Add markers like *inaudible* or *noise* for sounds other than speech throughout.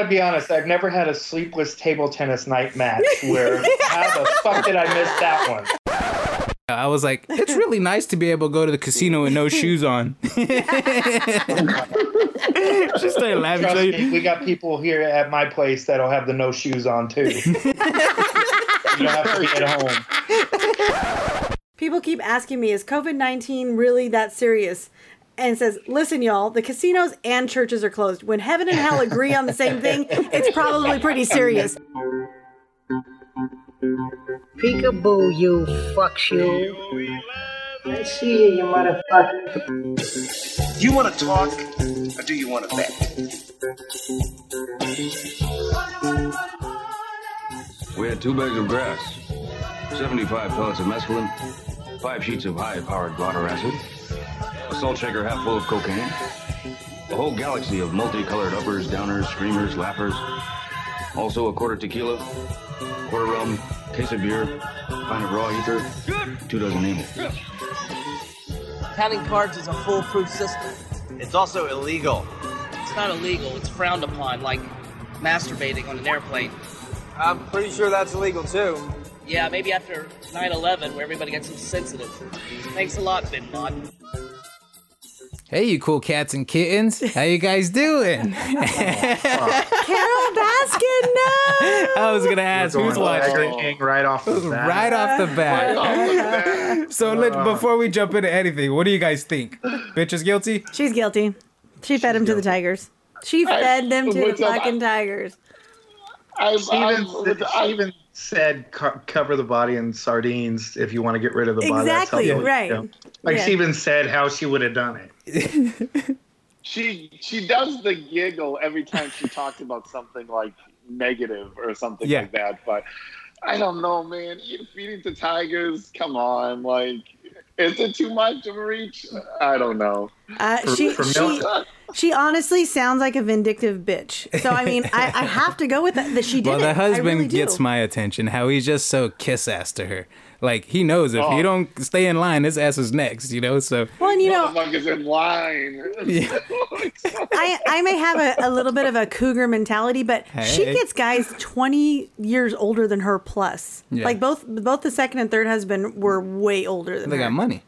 I gotta be honest. I've never had a sleepless table tennis night match *laughs* where how the fuck did I miss that one? I was like, it's really nice to be able to go to the casino with no shoes on. *laughs* she started laughing. Trust me, we got people here at my place that'll have the no shoes on too. *laughs* you don't have to be at home. People keep asking me, is COVID 19 really that serious? And says, listen, y'all, the casinos and churches are closed. When heaven and hell agree on the same thing, it's probably pretty serious. Peekaboo, you fucks you. I see you, you motherfucker. Do you want to talk or do you want to bet? We had two bags of grass, 75 pellets of mescaline, five sheets of high-powered blotter acid, a salt shaker half full of cocaine, a whole galaxy of multicolored uppers, downers, screamers, laughers, also a quarter tequila, quarter rum, case of beer, pint of raw ether, two dozen amyl. Counting cards is a foolproof system. It's also illegal. It's not illegal, it's frowned upon, like masturbating on an airplane. I'm pretty sure that's illegal too. Yeah, maybe after 9 11, where everybody gets so sensitive. Thanks a lot, Bin Laden. hey, you cool cats and kittens. How you guys doing? *laughs* Carole Baskin, no! I was gonna ask who's watching. Tiger King right off the bat. Right off the bat. So let, before we jump into anything, what do you guys think? Bitch is guilty? She's guilty. She fed him to the tigers. She fed them to the what's up? fucking tigers. I, She even, I, she even said co- cover the body in sardines if you want to get rid of the body. Exactly, you- right. yeah. Like she even said how she would have done it. *laughs* she she does the giggle every time she talks about something like negative or something Yeah. like that. But I don't know, man. Eat- Feeding to tigers, come on, like. Is it too much of a reach? I don't know. Uh, For- she for she she honestly sounds like a vindictive bitch. So I mean, I, I *laughs* have to go with that. That she did Well, the I husband really do. gets my attention. How he's just so kiss ass to her. Like he knows if Oh. you don't stay in line, his ass is next. You know. So Well, and you know, Motherfuckers in line. *laughs* I, I may have a, a little bit of a cougar mentality, but she gets guys twenty years older than her plus. Yeah. Like both both the second and third husband were way older than they her. got money.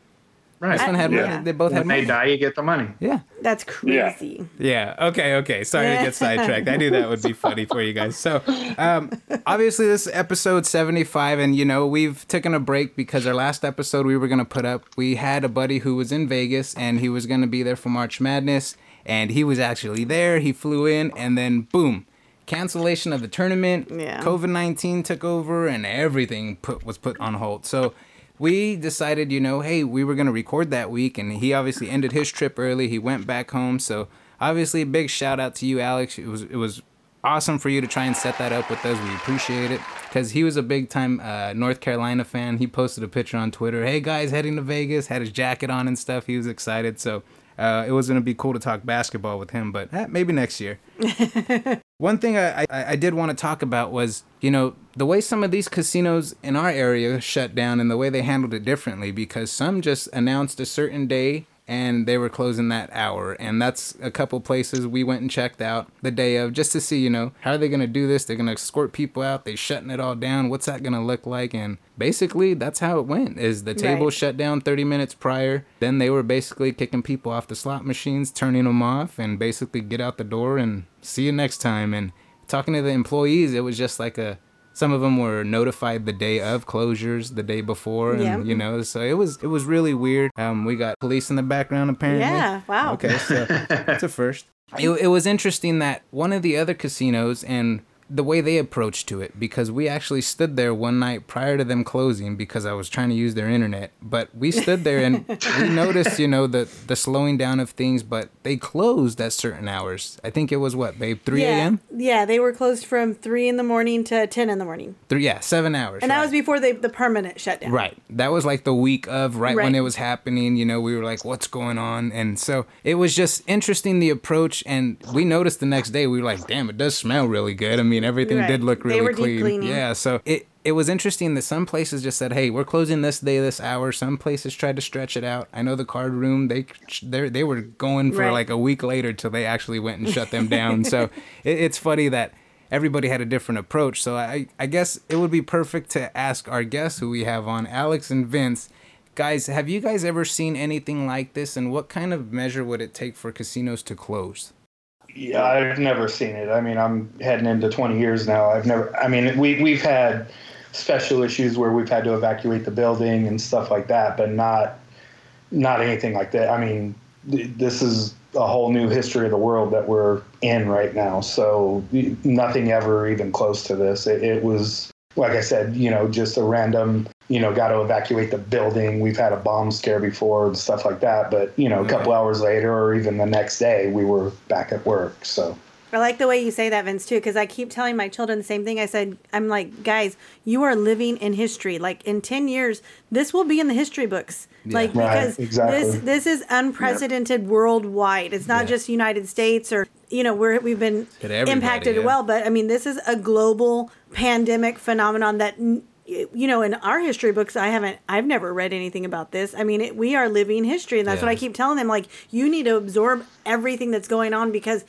Right. This one had Yeah. money. They both had money. When they die, you get the money. Yeah. That's crazy. Yeah. yeah. Okay. Okay. Sorry to get *laughs* sidetracked. I knew that would be funny for you guys. So, um, obviously, this episode seventy-five, and you know we've taken a break because our last episode we were gonna put up. We had a buddy who was in Vegas, and he was gonna be there for March Madness, and he was actually there. He flew in, and then boom. Cancellation of the tournament. Yeah. COVID nineteen took over, and everything put was put on hold. So we decided, you know, hey, we were gonna record that week, and he obviously ended his trip early. He went back home, so obviously, a big shout out to you, Alex. It was it was awesome for you to try and set that up with us. We appreciate it because he was a big time uh, North Carolina fan. He posted a picture on Twitter. Hey guys, heading to Vegas. Had his jacket on and stuff. He was excited. So. Uh, it was gonna be cool to talk basketball with him, but eh, maybe next year. *laughs* One thing I, I, I did want to talk about was, you know, the way some of these casinos in our area shut down and the way they handled it differently because some just announced a certain day and they were closing that hour. And that's a couple places we went and checked out the day of just to see, you know, how are they going to do this? They're going to escort people out. They're shutting it all down. What's that going to look like? And basically, that's how it went is the table Right. shut down 30 minutes prior. Then they were basically kicking people off the slot machines, turning them off, and basically get out the door and see you next time. And talking to the employees, it was just like a. Some of them were notified the day of closures, the day before, and Yeah. you know, so it was it was really weird. Um, we got police in the background apparently. Yeah, wow. Okay, so *laughs* that's a first. It, it was interesting that one of the other casinos and the way they approached to it because we actually stood there one night prior to them closing because I was trying to use their internet. But we stood there and *laughs* we noticed, you know, the the slowing down of things. But they closed at certain hours. I think it was what, babe, three a.m. yeah, yeah, they were closed from three in the morning to ten in the morning, Three, yeah, seven hours. and that was before they the permanent shutdown. Right. That was like the week of right, when it was happening. You know, we were like, what's going on? And so it was just interesting the approach. And we noticed the next day, we were like, damn, it does smell really good. I mean, everything Right. did look really clean. Yeah. So it, it was interesting that some places just said, "Hey, we're closing this day, this hour." Some places tried to stretch it out. I know the card room they they they were going for Right. like a week later till they actually went and shut them down. so *laughs* it, it's funny that everybody had a different approach. So I I guess it would be perfect to ask our guests who we have on, Alex and Vince. Guys, have you guys ever seen anything like this? And what kind of measure would it take for casinos to close? Yeah, I've never seen it. I mean, I'm heading into 20 years now. I've never. I mean, we we've had special issues where we've had to evacuate the building and stuff like that, but not not anything like that. I mean, th- this is a whole new history of the world that we're in right now. So nothing ever even close to this. It, it was like I said, you know, just a random, you know, got to evacuate the building. We've had a bomb scare before and stuff like that. But, you know, a couple mm-hmm. hours later or even the next day, we were back at work. So, I like the way you say that, Vince, too, because I keep telling my children the same thing. I said, I'm like, guys, you are living in history. Like in 10 years, this will be in the history books. Like Right, because exactly. this this is unprecedented worldwide. It's not Yeah. just United States or you know we're we've been impacted yeah. well, but I mean this is a global pandemic phenomenon that n- you know in our history books I haven't I've never read anything about this. I mean it, we are living history, and that's what I keep telling them. Like you need to absorb everything that's going on because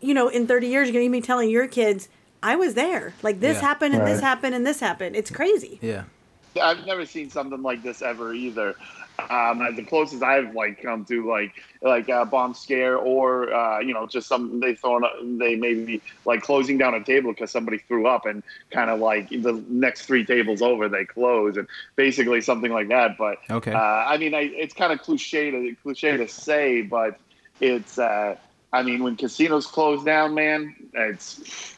you know in 30 years you're going to be telling your kids. I was there. Like this Yeah. happened and this happened and this happened. It's crazy. Yeah. I've never seen something like this ever either. Um, the closest I've like come to like like a bomb scare or uh, you know just some they thrown they maybe like closing down a table because somebody threw up and kind of like the next three tables over they close and basically something like that. But Okay. uh, I mean I, it's kind of cliche to cliche to say, but it's uh, I mean when casinos close down, man, it's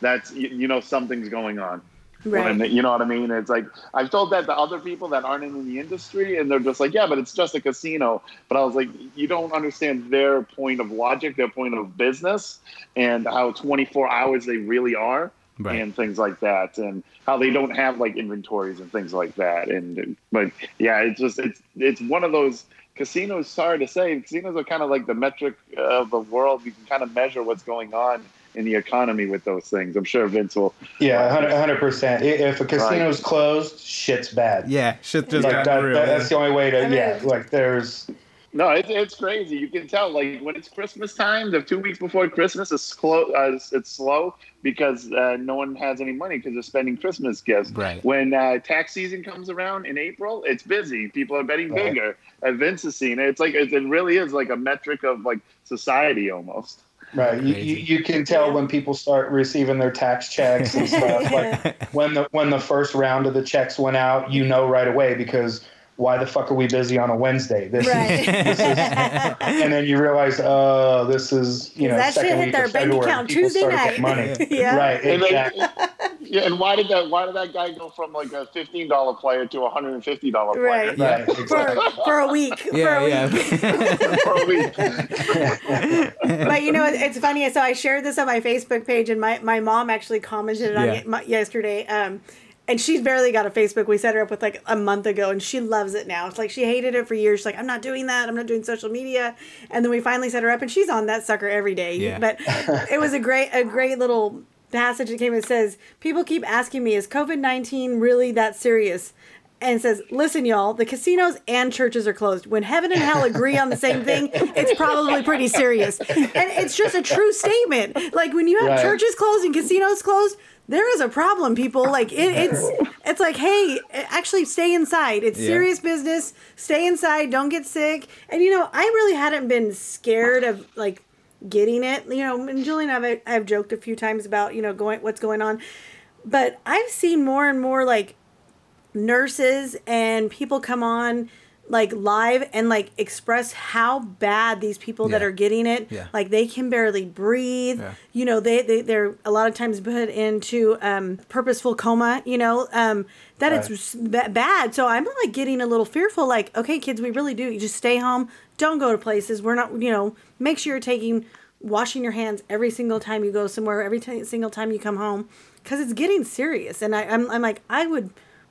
that's you, you know something's going on. Right. When- you know what I mean? It's like I've told that to other people that aren't in the industry, and they're just like, "Yeah, but it's just a casino." But I was like, "You don't understand their point of logic, their point of business, and how 24 hours they really are, Right. and things like that, and how they don't have like inventories and things like that." And but yeah, it's just it's it's one of those casinos. Sorry to say, casinos are kind of like the metric of the world. You can kind of measure what's going on in the economy with those things. I'm sure Vince will. yeah, 100 percent. If a casino's closed, shit's bad. Yeah. Shit just like that, real. that- that's the only way to. I mean- yeah, like there's. No, it's, it's crazy. You can tell, like when it's Christmas time, the two weeks before Christmas is slow. Uh, it's, it's slow because uh, no one has any money because they're spending Christmas gifts. Right. When uh, tax season comes around in April, it's busy. People are betting Right. bigger. And Vince has seen it. It's like it, it really is like a metric of like society almost. Right. You, you, you can tell when people start receiving their tax checks and stuff. *laughs* like when the when the first round of the checks went out, you know right away because why the fuck are we busy on a Wednesday? This Right. is, this is and then you realize, oh, this is you know that shit second hit week their of bank February. account people Tuesday started night. money. *laughs* Yeah. Right. And, like, Exactly. yeah, and why did that? Why did that guy go from like a fifteen dollar player to a hundred and fifty dollar player? Right. Right. *laughs* For, Exactly. for a week. for yeah. a Yeah. week. *laughs* For a week. but you know it's funny so i shared this on my facebook page and my, my mom actually commented on Yeah. it yesterday um and she's barely got a facebook we set her up with like a month ago and she loves it now it's like she hated it for years she's like i'm not doing that i'm not doing social media and then we finally set her up and she's on that sucker every day Yeah. but it was a great a great little passage that came and says people keep asking me is covid-19 really that serious and says, "Listen, y'all, the casinos and churches are closed. When heaven and hell agree on the same thing, it's probably pretty serious." And it's just a true statement. Like when you have Right. churches closed and casinos closed, there is a problem, people. Like it, it's *laughs* it's like, hey, actually stay inside. It's Yeah. serious business. Stay inside. Don't get sick. And you know, I really hadn't been scared of like getting it. You know, and Julie and I've I've joked a few times about you know going what's going on, but I've seen more and more like nurses and people come on like live and like express how bad these people that are getting it Yeah. like they can barely breathe. Yeah. you know they, they they're a lot of times put into um purposeful coma you know um that it's s- ba- bad. So i'm like getting a little fearful like okay kids we really do. You just stay home. Don't go to places. We're not you know make sure you're taking washing your hands every single time you go somewhere every ti- single time you come home. Because it's getting serious. And I, I'm, I'm like i would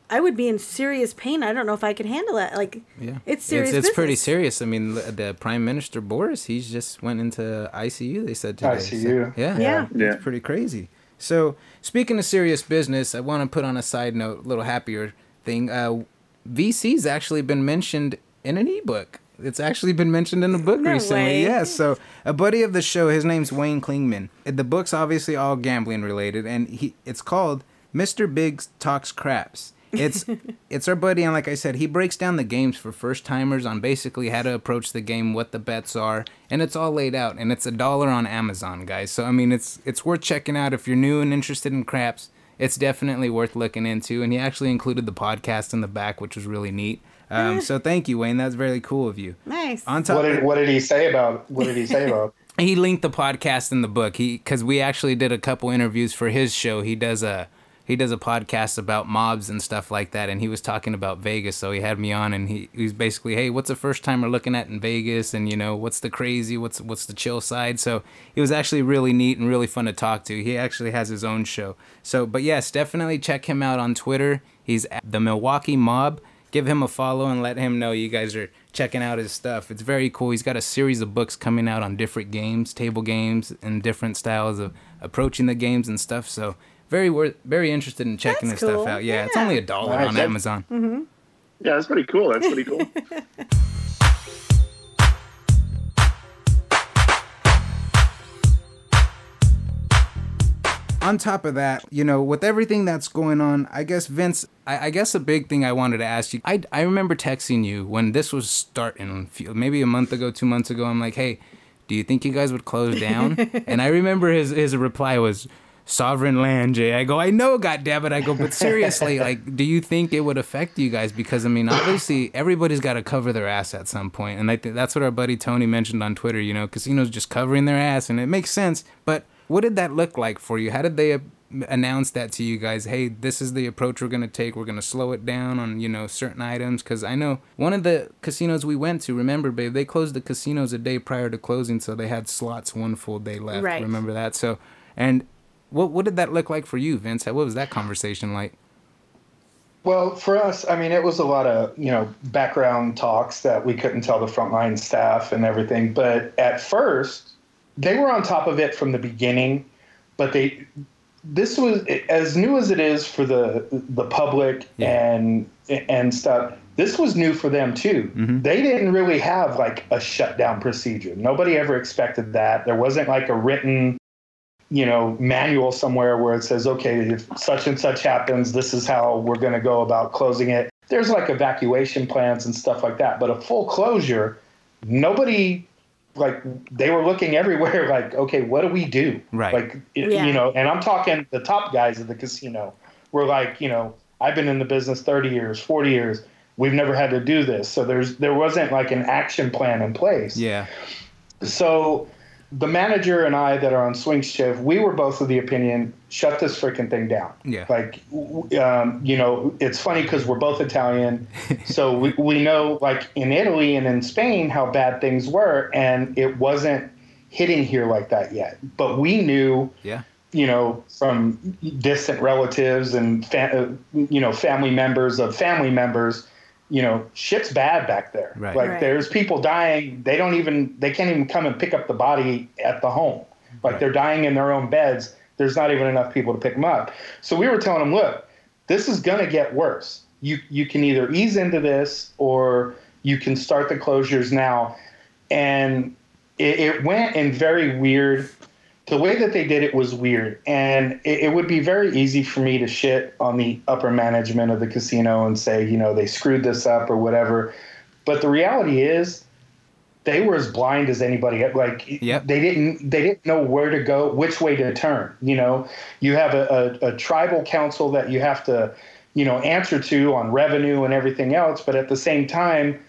I would be in serious pain. I don't know if I could handle it. Like, Yeah. it's serious. It's, it's pretty serious. I mean, the- the Prime Minister Boris, he's just went into ICU. They said today. So, ICU. yeah. Yeah. Yeah. It's pretty crazy. So speaking of serious business, I want to put on a side note, a little happier thing. Uh, VC's actually been mentioned in an ebook. It's actually been mentioned in a book No recently. way. Yes. So a buddy of the show, his name's Wayne Klingman. The book's obviously all gambling related, and he it's called Mr. Biggs Talks Craps. It's *laughs* it's our buddy, and like I said, he breaks down the games for first timers on basically how to approach the game, what the bets are, and it's all laid out. And it's a dollar on Amazon, guys. So I mean, it's it's worth checking out if you're new and interested in craps. It's definitely worth looking into. And he actually included the podcast in the back, which was really neat. Um, so *laughs* thank you, Wayne. That's very cool of you. Nice. On top, What did what did he say about what did he say about? *laughs* he linked the podcast in the book. He because we actually did a couple interviews for his show. He does a he does a podcast about mobs and stuff like that, and he was talking about Vegas. So he had me on, and he, he was basically, hey, what's the first time we're looking at in Vegas, and you know, what's the crazy, what's what's the chill side. So it was actually really neat and really fun to talk to. He actually has his own show. So, but yes, definitely check him out on Twitter. He's at the Milwaukee Mob. Give him a follow and let him know you guys are checking out his stuff. It's very cool. He's got a series of books coming out on different games, table games, and different styles of approaching the games and stuff. So very worth, very interested in checking That's this cool. stuff out. Yeah, it's only a dollar Nice. on That- Amazon. Mm-hmm. Yeah, that's pretty cool. That's pretty cool. *laughs* on top of that, you know, with everything that's going on, I guess Vince, I, I guess a big thing I wanted to ask you, I, I remember texting you when this was starting, maybe a month ago, two months ago. I'm like, hey, do you think you guys would close down? *laughs* and I remember his his reply was sovereign land, Jay. I go, I know, goddammit. I go, but seriously, *laughs* like, do you think it would affect you guys? Because I mean, obviously, everybody's got to cover their ass at some point, and I think that's what our buddy Tony mentioned on Twitter. You know, casinos just covering their ass, and it makes sense. But what did that look like for you? How did they uh, announce that to you guys? Hey, this is the approach we're gonna take. We're gonna slow it down on you know certain items. Because I know one of the casinos we went to. Remember, babe, they closed the casinos a day prior to closing, so they had slots one full day left. Right. Remember that? So, and what what did that look like for you, Vince? What was that conversation like? Well, for us, I mean, it was a lot of you know background talks that we couldn't tell the frontline staff and everything. But at first, they were on top of it from the beginning. But they, this was as new as it is for the the public Yeah. and and stuff. This was new for them too. Mm-hmm. They didn't really have like a shutdown procedure. Nobody ever expected that. There wasn't like a written you know, manual somewhere where it says, okay, if such and such happens, this is how we're going to go about closing it. There's like evacuation plans and stuff like that. But a full closure, nobody, like, they were looking everywhere, *laughs* like, okay, what do we do? Right. Like, it- Yeah. you know, and I'm talking the top guys at the casino were like, you know, I've been in the business 30 years, 40 years. We've never had to do this. So there's, there wasn't like an action plan in place Yeah. so the manager and I that are on swing shift, we were both of the opinion, shut this freaking thing down. Yeah. Like, um, you know, it's funny because we're both Italian. *laughs* so we, we know, like, in Italy and in Spain, how bad things were. And it wasn't hitting here like that yet. But we knew Yeah. you know, from distant relatives and fa- uh, you know family members of family members, you know, shit's bad back there. Right. Like Right. there's people dying. They don't even they can't even come and pick up the body at the home. Like Right. they're dying in their own beds. There's not even enough people to pick them up. So we were telling them, look, this is gonna get worse. You you can either ease into this or you can start the closures now. And it, it went in very weird the way that they did it was weird and it, it would be very easy for me to shit on the upper management of the casino and say you know they screwed this up or whatever but the reality is they were as blind as anybody like Yep. they didn't they didn't know where to go which way to turn you know you have a, a, a tribal council that you have to you know answer to on revenue and everything else but at the same time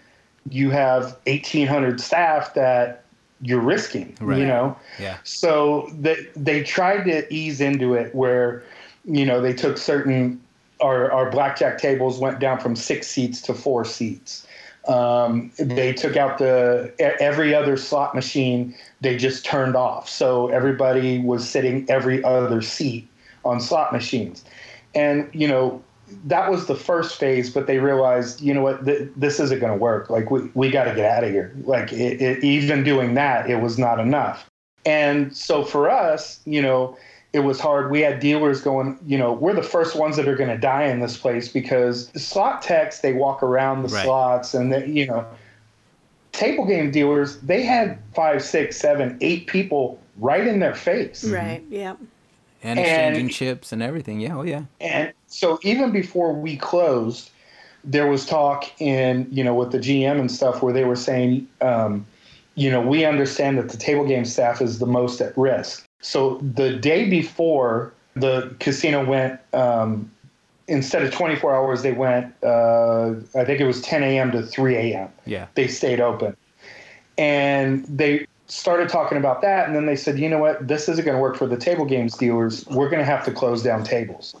you have 1800 staff that you're risking Right. you know Yeah. so they they tried to ease into it where, you know, they took certain our our blackjack tables went down from six seats to four seats. Um, they took out the every other slot machine. They just turned off, so everybody was sitting every other seat on slot machines, and you know that was the first phase. But they realized, you know what, th- this isn't going to work. Like we we got to get out of here. Like it, it, even doing that, it was not enough. And so for us, you know, it was hard. We had dealers going, you know, we're the first ones that are going to die in this place because the slot techs they walk around the Right. slots and they, you know, table game dealers they had five, six, seven, eight people right in their face. Right. Yeah. And And- exchanging chips and everything. Yeah. Oh yeah. And so even before we closed, there was talk in, you know, with the GM and stuff where they were saying, um, you know, we understand that the table game staff is the most at risk. So the day before the casino went, um, instead of 24 hours, they went, uh, I think it was 10 a.m. to 3 a.m. Yeah. They stayed open. And they started talking about that. And then they said, you know what? This isn't going to work for the table games dealers. We're going to have to close down tables.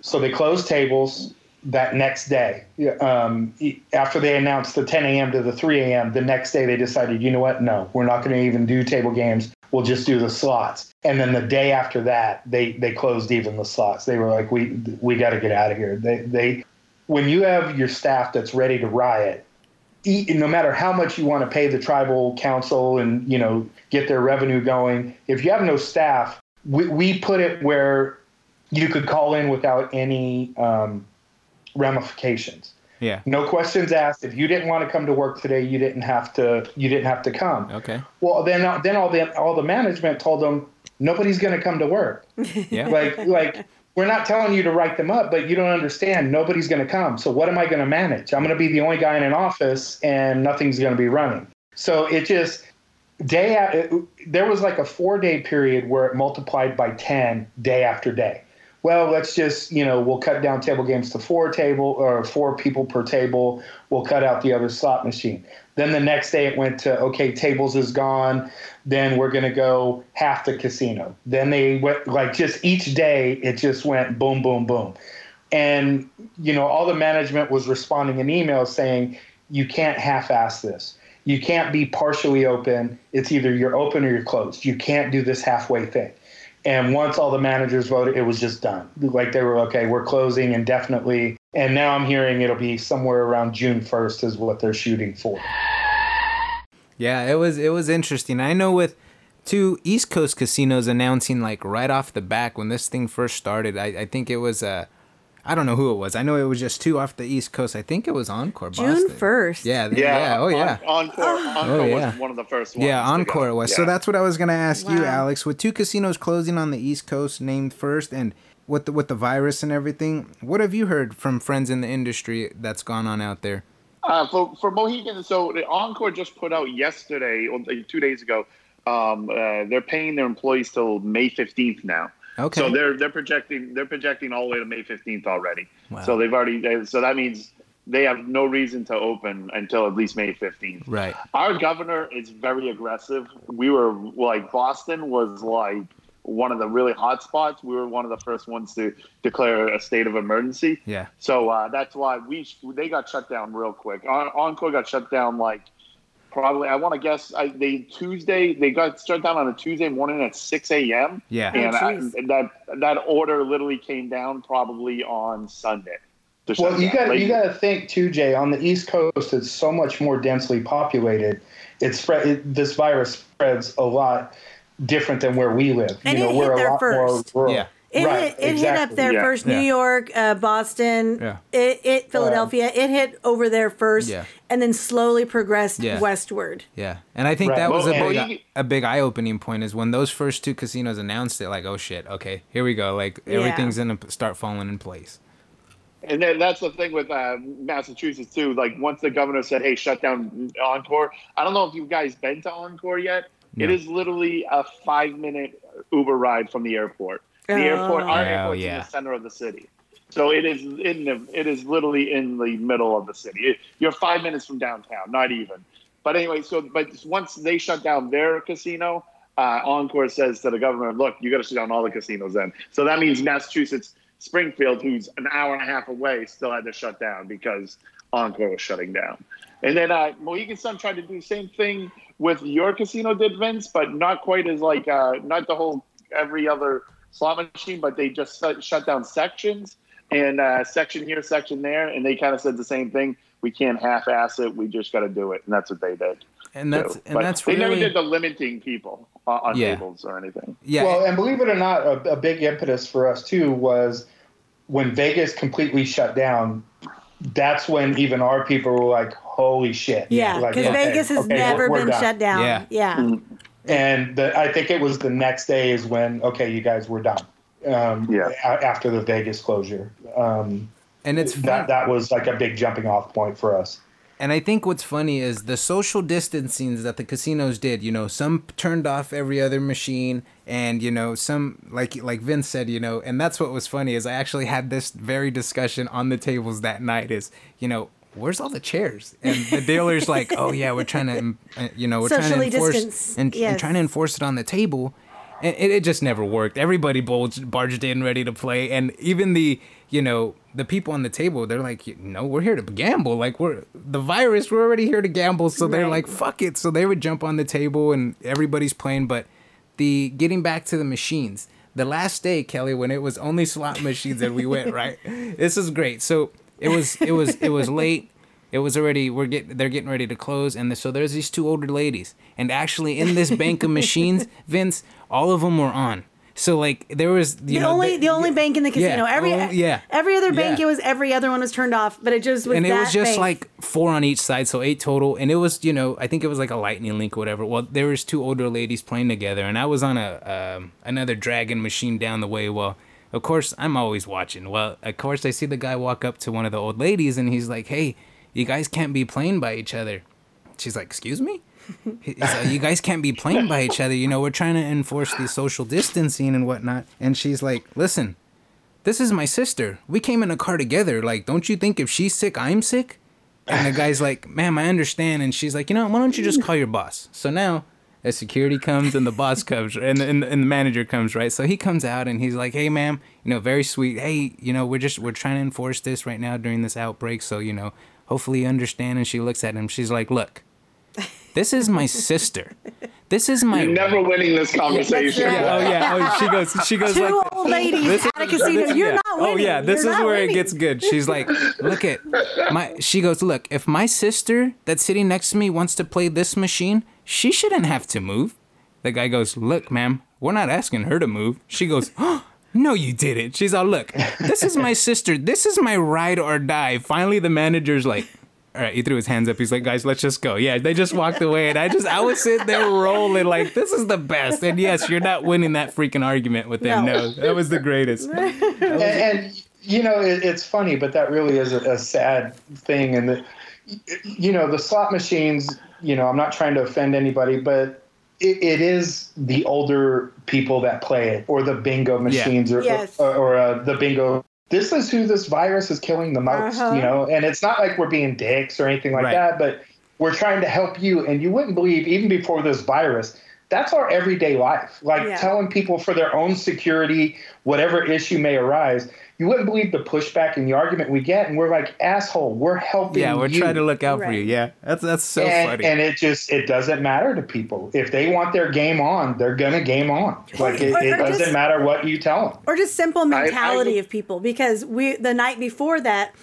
So they closed tables that next day. Um, after they announced the 10 a.m. to the 3 a.m., the next day they decided, you know what? No, we're not going to even do table games. We'll just do the slots. And then the day after that, they they closed even the slots. They were like, we we got to get out of here. They they when you have your staff that's ready to riot, no matter how much you want to pay the tribal council and you know get their revenue going, if you have no staff, we, we put it where you could call in without any um, ramifications. Yeah. No questions asked. If you didn't want to come to work today, you didn't have to. You didn't have to come. Okay. Well, then then all the all the management told them nobody's going to come to work. *laughs* Yeah. Like like we're not telling you to write them up, but you don't understand. Nobody's going to come. So what am I going to manage? I'm going to be the only guy in an office, and nothing's going to be running. So it just day a- it, there was like a four day period where it multiplied by ten day after day. Well, let's just you know we'll cut down table games to four table or four people per table. We'll cut out the other slot machine. Then the next day it went to okay, tables is gone. Then we're gonna go half the casino. Then they went like just each day it just went boom, boom, boom, and you know all the management was responding in emails saying you can't half-ass this. You can't be partially open. It's either you're open or you're closed. You can't do this halfway thing. And once all the managers voted, it was just done. Like they were okay, we're closing indefinitely. And now I'm hearing it'll be somewhere around June 1st is what they're shooting for. Yeah, it was it was interesting. I know with two East Coast casinos announcing like right off the back when this thing first started. I, I think it was uh I don't know who it was. I know it was just two off the East Coast. I think it was Encore. June 1st. Yeah, th- yeah. Oh yeah. On, Encore, Encore Oh, yeah. was one of the first ones. Yeah, to go. Encore it was. So that's what I was gonna ask you, Alex. With two casinos closing on the East Coast, named first, and with the with the virus and everything, what have you heard from friends in the industry that's gone on out there? Uh, for for Mohegan, so the Encore just put out yesterday, or two days ago. Um, uh, they're paying their employees till May fifteenth now. Okay. So they're they're projecting they're projecting all the way to May fifteenth already. Wow. So they've already they, so that means they have no reason to open until at least May fifteenth. Right. Our governor is very aggressive. We were like Boston was like one of the really hot spots. We were one of the first ones to declare a state of emergency. Yeah. So uh, that's why we they got shut down real quick. Encore got shut down like probably I want to guess I, they Tuesday they got shut down on a Tuesday morning at six a.m. Yeah. and I, jeez. that that order literally came down probably on Sunday. Well, you got you got to think too, Jay. On the East Coast, it's so much more densely populated. It's spread. It, this virus spreads a lot different than where we live. And you know, it we're hit there a lot first. more rural. Yeah. It, right. hit, it hit up exactly. there Yeah. first. Yeah. New York, uh, Boston. Yeah. It, it Philadelphia. it hit over there first, Yeah. and then slowly progressed Yeah. westward. Yeah, and I think Right. that was a big and- a big eye opening point is when those first two casinos announced it. Like, oh shit, okay, here we go. Like Yeah. everything's gonna start falling in place. And then that's the thing with uh, Massachusetts too. Like once the governor said, "Hey, shut down Encore," I don't know if you guys been to Encore yet. It No. is literally a five-minute Uber ride from the airport. The Oh. airport, our airport, airport's in the center of the city, so it is in the. It is literally in the middle of the city. It- you're five minutes from downtown, not even. But anyway, so but once they shut down their casino, uh, Encore says to the government, "Look, you got to shut down all the casinos." Then, so that means Massachusetts, Springfield, who's an hour and a half away, still had to shut down because Encore was shutting down. And then uh, Mohegan Sun tried to do the same thing with your casino, did Vince, but not quite as like uh, not the whole every other slot machine, but they just shut, shut down sections and uh, section here, section there, and they kind of said the same thing. We can't half-ass it. We just got to do it, and that's what they did. And that's too. and But that's they never did the limiting people on, on Yeah. tables or anything. yeah. Well, and believe it or not, a, a big impetus for us too was when Vegas completely shut down. That's when even our people were like, "Holy shit!" Yeah, Like, because okay, Vegas has okay, never we're- we're been done. shut down. Yeah. Yeah. And the, I think it was the next day is when okay, you guys were done. Um, Yeah. a- After the Vegas closure, um, and it's fun. that that was like a big jumping off point for us. And I think what's funny is the social distancing that the casinos did. You know, some turned off every other machine, and you know, some like like Vince said, you know, and that's what was funny is I actually had this very discussion on the tables that night. Is you know. Where's all the chairs? And the dealer's like, "Oh yeah, we're trying to, uh, you know, we're Socially trying to enforce distance, and, and yes. trying to enforce it on the table." And it, it just never worked. Everybody bulged, barged in, ready to play, and even the, you know, the people on the table, they're like, "No, we're here to gamble. Like we're the virus. We're already here to gamble." So they're like, "Fuck it." So they would jump on the table, and everybody's playing. But the getting back to the machines, the last day, Kelly, when it was only slot machines and we went right. *laughs* This is great. So it was it was it was late. It was already we're getting they're getting ready to close, and so there's these two older ladies, and actually in this bank of machines, *laughs* Vince, all of them were on. So like there was you The know only they- the only bank in the casino. Yeah, Every oh, yeah. every other bank Yeah. it was every other one was turned off, but it just was and it was just bank. like four on each side, so eight total. And it was, you know, I think it was like a lightning link, or whatever. Well, there was two older ladies playing together, and I was on a um, another dragon machine down the way. Well, of course, I'm always watching. Well, of course, I see the guy walk up to one of the old ladies, and he's like, "Hey, you guys can't be playing by each other." She's like, "Excuse me." He's like, you guys can't be playing by each other. You know, we're trying to enforce the social distancing and whatnot. And she's like, listen, this is my sister. We came in a car together. Like, don't you think if she's sick, I'm sick? And the guy's like, ma'am, I understand. And she's like, you know, why don't you just call your boss? So now, as security comes and the boss comes and and, and the manager comes, right? So he comes out and he's like, hey, ma'am, you know, very sweet. Hey, you know, we're just, we're trying to enforce this right now during this outbreak. So, you know, hopefully you understand. And she looks at him. She's like, look, this is my sister. This is my You're never winning this conversation. right. yeah, oh yeah. Oh, she goes. She goes two like. old ladies This at a casino. this- You're yeah. not winning. Oh yeah, this You're is where winning. it gets good. She's like, look at my. She goes, look. If my sister that's sitting next to me wants to play this machine, she shouldn't have to move. The guy goes, look, ma'am, we're not asking her to move. She goes, oh, no, you didn't. She's all, look, this is my sister. This is my ride or die. Finally, the manager's like. All right, he threw his hands up. He's like, "Guys, let's just go." Yeah, they just walked away, and I just, I was sitting there rolling like, "This is the best." And yes, you're not winning that freaking argument with them. No. No, that was the greatest. *laughs* and, and you know it, it's funny but that really is a, a sad thing and the you know the slot machines you know i'm not trying to offend anybody but it, it is the older people that play it or the bingo machines or, Yes. or, or uh, the bingo this is who this virus is killing the most Uh-huh. you know and it's not like we're being dicks or anything like Right. that but we're trying to help you and you wouldn't believe even before this virus that's our everyday life like Yeah. telling people for their own security whatever issue may arise you wouldn't believe the pushback and the argument we get and we're like asshole we're helping Yeah, we're you. trying to look out for you. Yeah, that's that's so and, funny. and it just it doesn't matter to people if they want their game on they're gonna game on like it, Or- it doesn't just- matter what you tell them or just simple mentality I- of people because we the night before that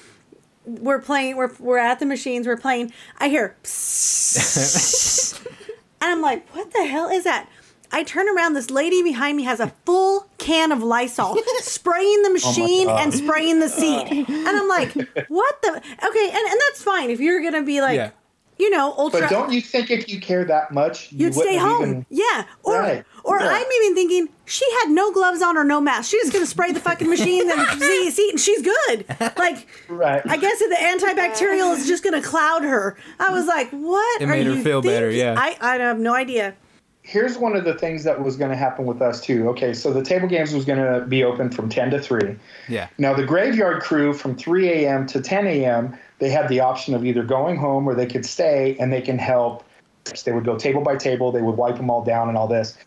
we're playing we're, we're at the machines we're playing i hear psst, *laughs* *laughs* and i'm like what the hell is that i turn around this lady behind me has a full can of lysol *laughs* spraying the oh machine and spraying the seat *laughs* and i'm like what the okay and, and that's fine if you're gonna be like Yeah. you know ultra but don't you think if you care that much you You'd stay home. even- yeah. Or Right. or Yeah. I'm even thinking she had no gloves on or no mask. She's just gonna spray the fucking machine and see, see and she's good. Like Right. I guess the antibacterial is just gonna cloud her. I was like, what? It are made her you feel better, yeah. I, I have no idea. Here's one of the things that was going to happen with us too. Okay, so the table games was going to be open from 10 to 3. yeah, Now the graveyard crew from 3 a.m. to 10 a.m. they had the option of either going home or they could stay and they can help. They would go table by table. They would wipe them all down and all this.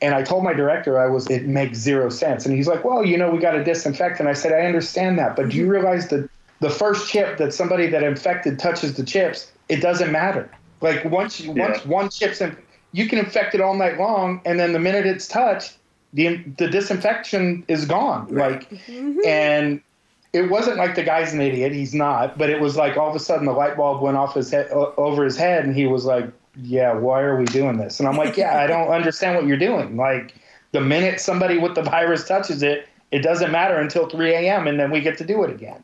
And I told my director I was it makes zero sense. And he's like, well, you know, we got to disinfect. And I said, I understand that, but do you realize that the first chip that somebody that infected touches the chips, it doesn't matter. Like once you, Yeah. once one chip's in, you can infect it all night long, and then the minute it's touched, the the disinfection is gone. Like, mm-hmm. and it wasn't like the guy's an idiot. He's not. But it was like all of a sudden the light bulb went off his head over his head, and he was like, yeah, why are we doing this? And I'm like, yeah, I don't *laughs* understand what you're doing. Like, the minute somebody with the virus touches it, it doesn't matter until 3 a.m. and then we get to do it again.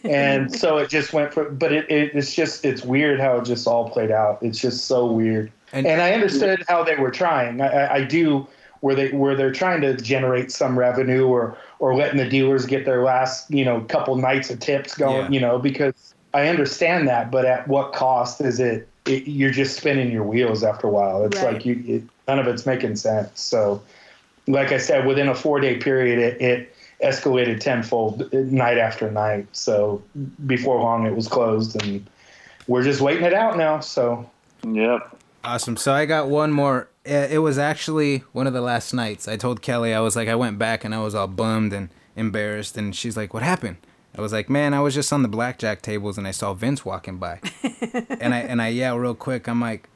*laughs* and so it just went for, but it, it, it's just, it's weird how it just all played out. It's just so weird. And, and I understood how they were trying. I, I do where they where they're trying to generate some revenue or or letting the dealers get their last you know couple nights of tips going. Yeah. You know because I understand that, but at what cost is it? it you're just spinning your wheels after a while. It's Right. like you it, none of it's making sense. So, like I said, within a four day period, it, it escalated tenfold uh, night after night. So before long, it was closed, and we're just waiting it out now. So Yep. Awesome. So I got one more. Uh, It was actually one of the last nights. I told Kelly, I was like, I went back and I was all bummed and embarrassed. And she's like, What happened? I was like, Man, I was just on the blackjack tables and I saw Vince walking by. *laughs* and I and I yell real quick. I'm like,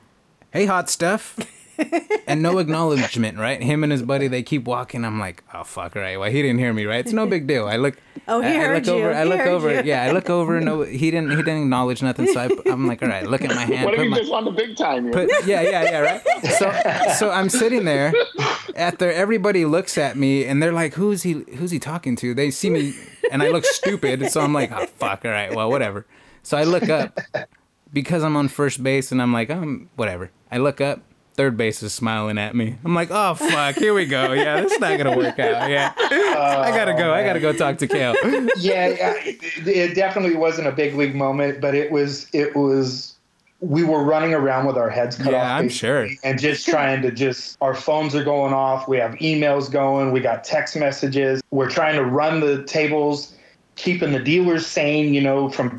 Hey, hot stuff. *laughs* and no acknowledgement, right? Him and his buddy, they keep walking. I'm like, oh fuck, right? Well, he didn't hear me, right? It's no big deal. I look. Oh, he I, I look you. over. I He look over. you. Yeah, I look over. No, *laughs* he didn't. He didn't acknowledge nothing. So I, I'm like, all right. Look at my hand. What if put you my- just won the big time here? Put, yeah, yeah, yeah, right. So, so I'm sitting there. After everybody looks at me and they're like, "Who's he? Who's he talking to?" They see me and I look stupid. So I'm like, "Oh fuck, all right, well, whatever." So I look up because I'm on first base and I'm like, "Um, whatever." I look up. Third base is smiling at me. I'm like, "Oh fuck, here we go. Yeah, this is not gonna work out. Yeah, I gotta go. I gotta go talk to Kale." *laughs* yeah, yeah, it, it definitely wasn't a big league moment, but it was. It was. We were running around with our heads cut Yeah, off. I'm sure. And just trying to just. Our phones are going off. We have emails going. We got text messages. We're trying to run the tables, keeping the dealers sane. You know, from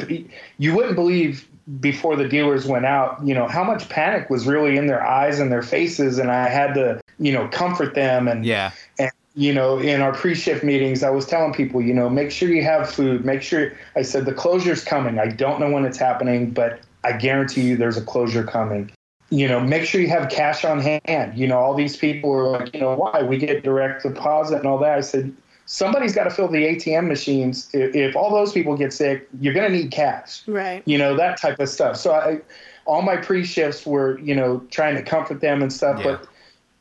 you wouldn't believe before the dealers went out. You know how much panic was really in their eyes and their faces, and I had to you know comfort them. And Yeah, and you know in our pre-shift meetings i was telling people you know make sure you have food. Make sure i said the closure's coming. I don't know when it's happening but i guarantee you there's a closure coming. You know make sure you have cash on hand. You know all these people are like you know why? We get direct deposit and all that. I said somebody's got to fill the atm machines if, if all those people get sick you're going to need cash Right. you know that type of stuff so i all my pre-shifts were you know trying to comfort them and stuff Yeah. but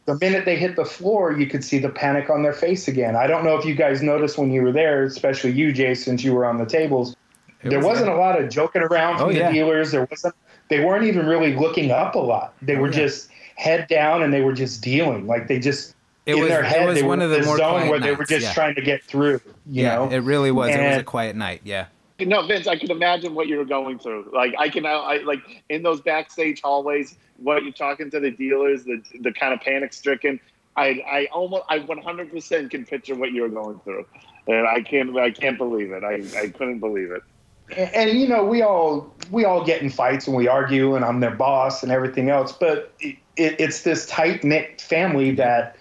the minute they hit the floor you could see the panic on their face again i don't know if you guys noticed when you were there especially you jay since you were on the tables It there was wasn't good. a lot of joking around from Oh, the yeah. dealers there wasn't they weren't even really looking up a lot they were yeah. just head down and they were just dealing like they just It in was- their it head was they one were of the in this more zone quiet where they were just yeah. trying to get through you yeah. know It really was. It was a quiet night. Yeah. No, Vince, I can imagine what you were going through. Like I can, I like in those backstage hallways, what you're talking to the dealers, the the kind of panic stricken. I I almost I 100 percent can picture what you were going through, and I can't I can't believe it. I I couldn't believe it. and, and you know we all we all get in fights and we argue and i'm their boss and everything else but it, it, it's this tight knit family that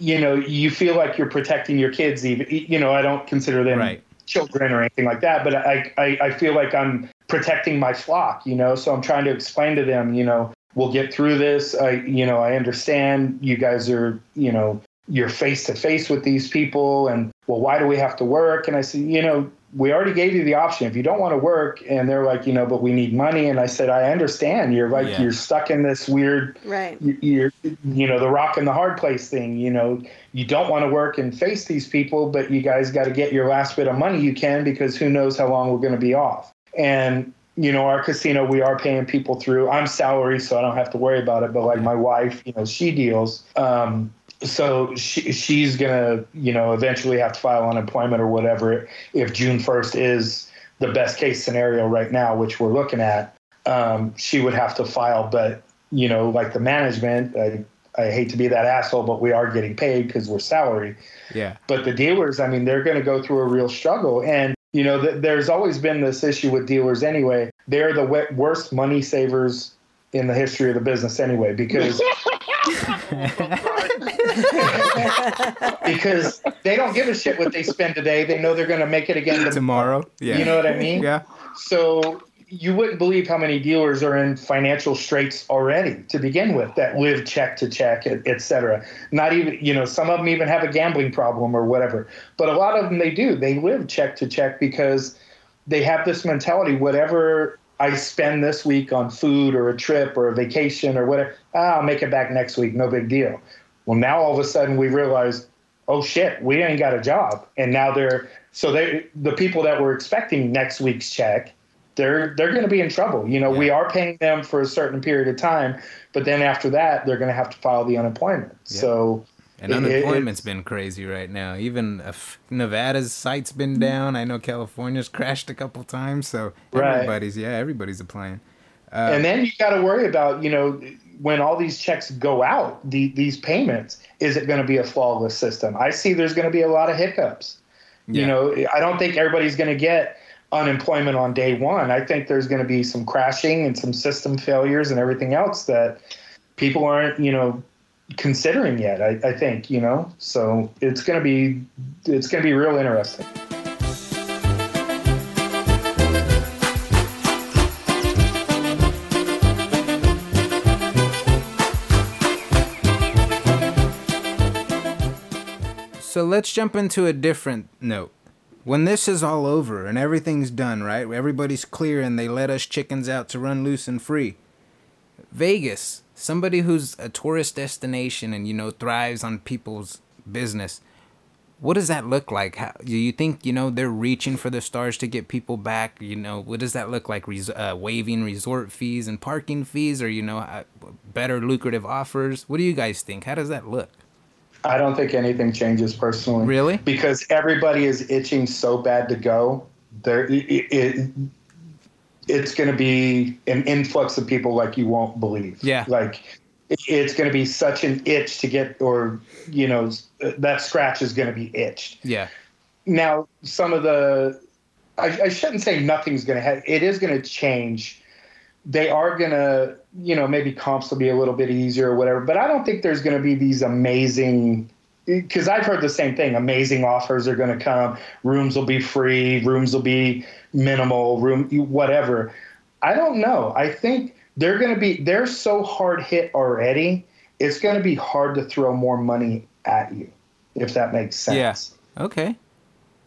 you know you feel like you're protecting your kids even you know i don't consider them Right. children or anything like that but I, I i feel like i'm protecting my flock you know so i'm trying to explain to them you know we'll get through this i you know i understand you guys are you know you're face to face with these people and well why do we have to work and i said you know we already gave you the option. If you don't want to work and they're like you know but we need money. And i said i understand. You're like Yeah. you're stuck in this weird Right. you- you're you know the rock and the hard place thing you know. You don't want to work and face these people but you guys got to get your last bit of money you can because who knows how long we're going to be off. And you know our casino we are paying people through. I'm salary so i don't have to worry about it. But like my wife you know she deals. Um so she, she's gonna you know eventually have to file unemployment or whatever if june 1st is the best case scenario right now which we're looking at. Um, she would have to file but you know like the management I, I hate to be that asshole but we are getting paid because we're salary. Yeah. but the dealers i mean they're going to go through a real struggle. And you know th- there's always been this issue with dealers anyway. They're the we- worst money savers in the history of the business anyway because *laughs* *laughs* because they don't give a shit what they spend today they know they're going to make it again tomorrow Tomorrow. Yeah. you know what i mean Yeah. so you wouldn't believe how many dealers are in financial straits already to begin with that live check to check, et, et cetera. Not even, you know, some of them even have a gambling problem or whatever. But a lot of them, they do. They live check to check because they have this mentality whatever I spend this week on food or a trip or a vacation or whatever. Ah, I'll make it back next week. No big deal. Well, now all of a sudden we realize, oh shit, we ain't got a job, and now they're so they the people that were expecting next week's check, they're they're going to be in trouble. You know, we are paying them for a certain period of time, but then after that, they're going to have to file the unemployment. So. And it- it- unemployment's been crazy right now. Even if Nevada's site's been down. I know California's *laughs* crashed a couple times. So Right. everybody's yeah, everybody's applying. Uh, and then you got to worry about you know when all these checks go out the, these payments is it going to be a flawless system? I see there's going to be a lot of hiccups. You know i don't think everybody's going to get unemployment on day one. I think there's going to be some crashing and some system failures and everything else that people aren't you know considering yet i, I think you know? So it's going to be it's going to be real interesting So let's jump into a different note. When this is all over and everything's done, right? Everybody's clear and they let us chickens out to run loose and free. Vegas, somebody who's a tourist destination and you know thrives on people's business. What does that look like? How, do you think you know they're reaching for the stars to get people back? You know, what does that look like? Res- uh, waiving resort fees and parking fees, or you know, uh, better lucrative offers? What do you guys think? How does that look? I don't think anything changes personally. Really? Because everybody is itching so bad to go. There, it, it it's going to be an influx of people like you won't believe. Yeah. Like it, it's going to be such an itch to get, or you know, that scratch is going to be itched. Yeah. Now, some of the, I, I shouldn't say nothing's going to happen. It is going to change. They are going to, you know, maybe comps will be a little bit easier or whatever. But I don't think there's going to be these amazing. Because I've heard the same thing. Amazing offers are going to come. Rooms will be free. Rooms will be minimal. Room, whatever. I don't know. I think they're going to be. They're so hard hit already. It's going to be hard to throw more money at you, if that makes sense. Yeah. Okay.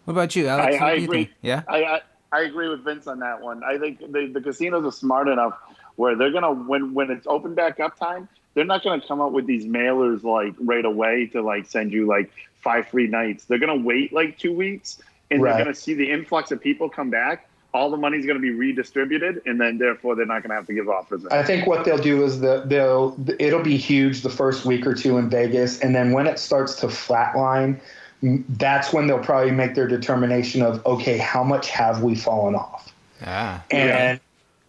What about you, Alex? I, What I do you agree. think? Yeah. I, I I agree with Vince on that one. I think the, the casinos are smart enough where they're gonna when when it's open back up time, they're not gonna come up with these mailers like right away to like send you like five free nights. They're gonna wait like two weeks and Right. they're gonna see the influx of people come back. All the money's gonna be redistributed, and then therefore they're not gonna have to give offers. I think what they'll do is the, they'll it'll be huge the first week or two in Vegas, and then when it starts to flatline, that's when they'll probably make their determination of okay, how much have we fallen off? Ah. And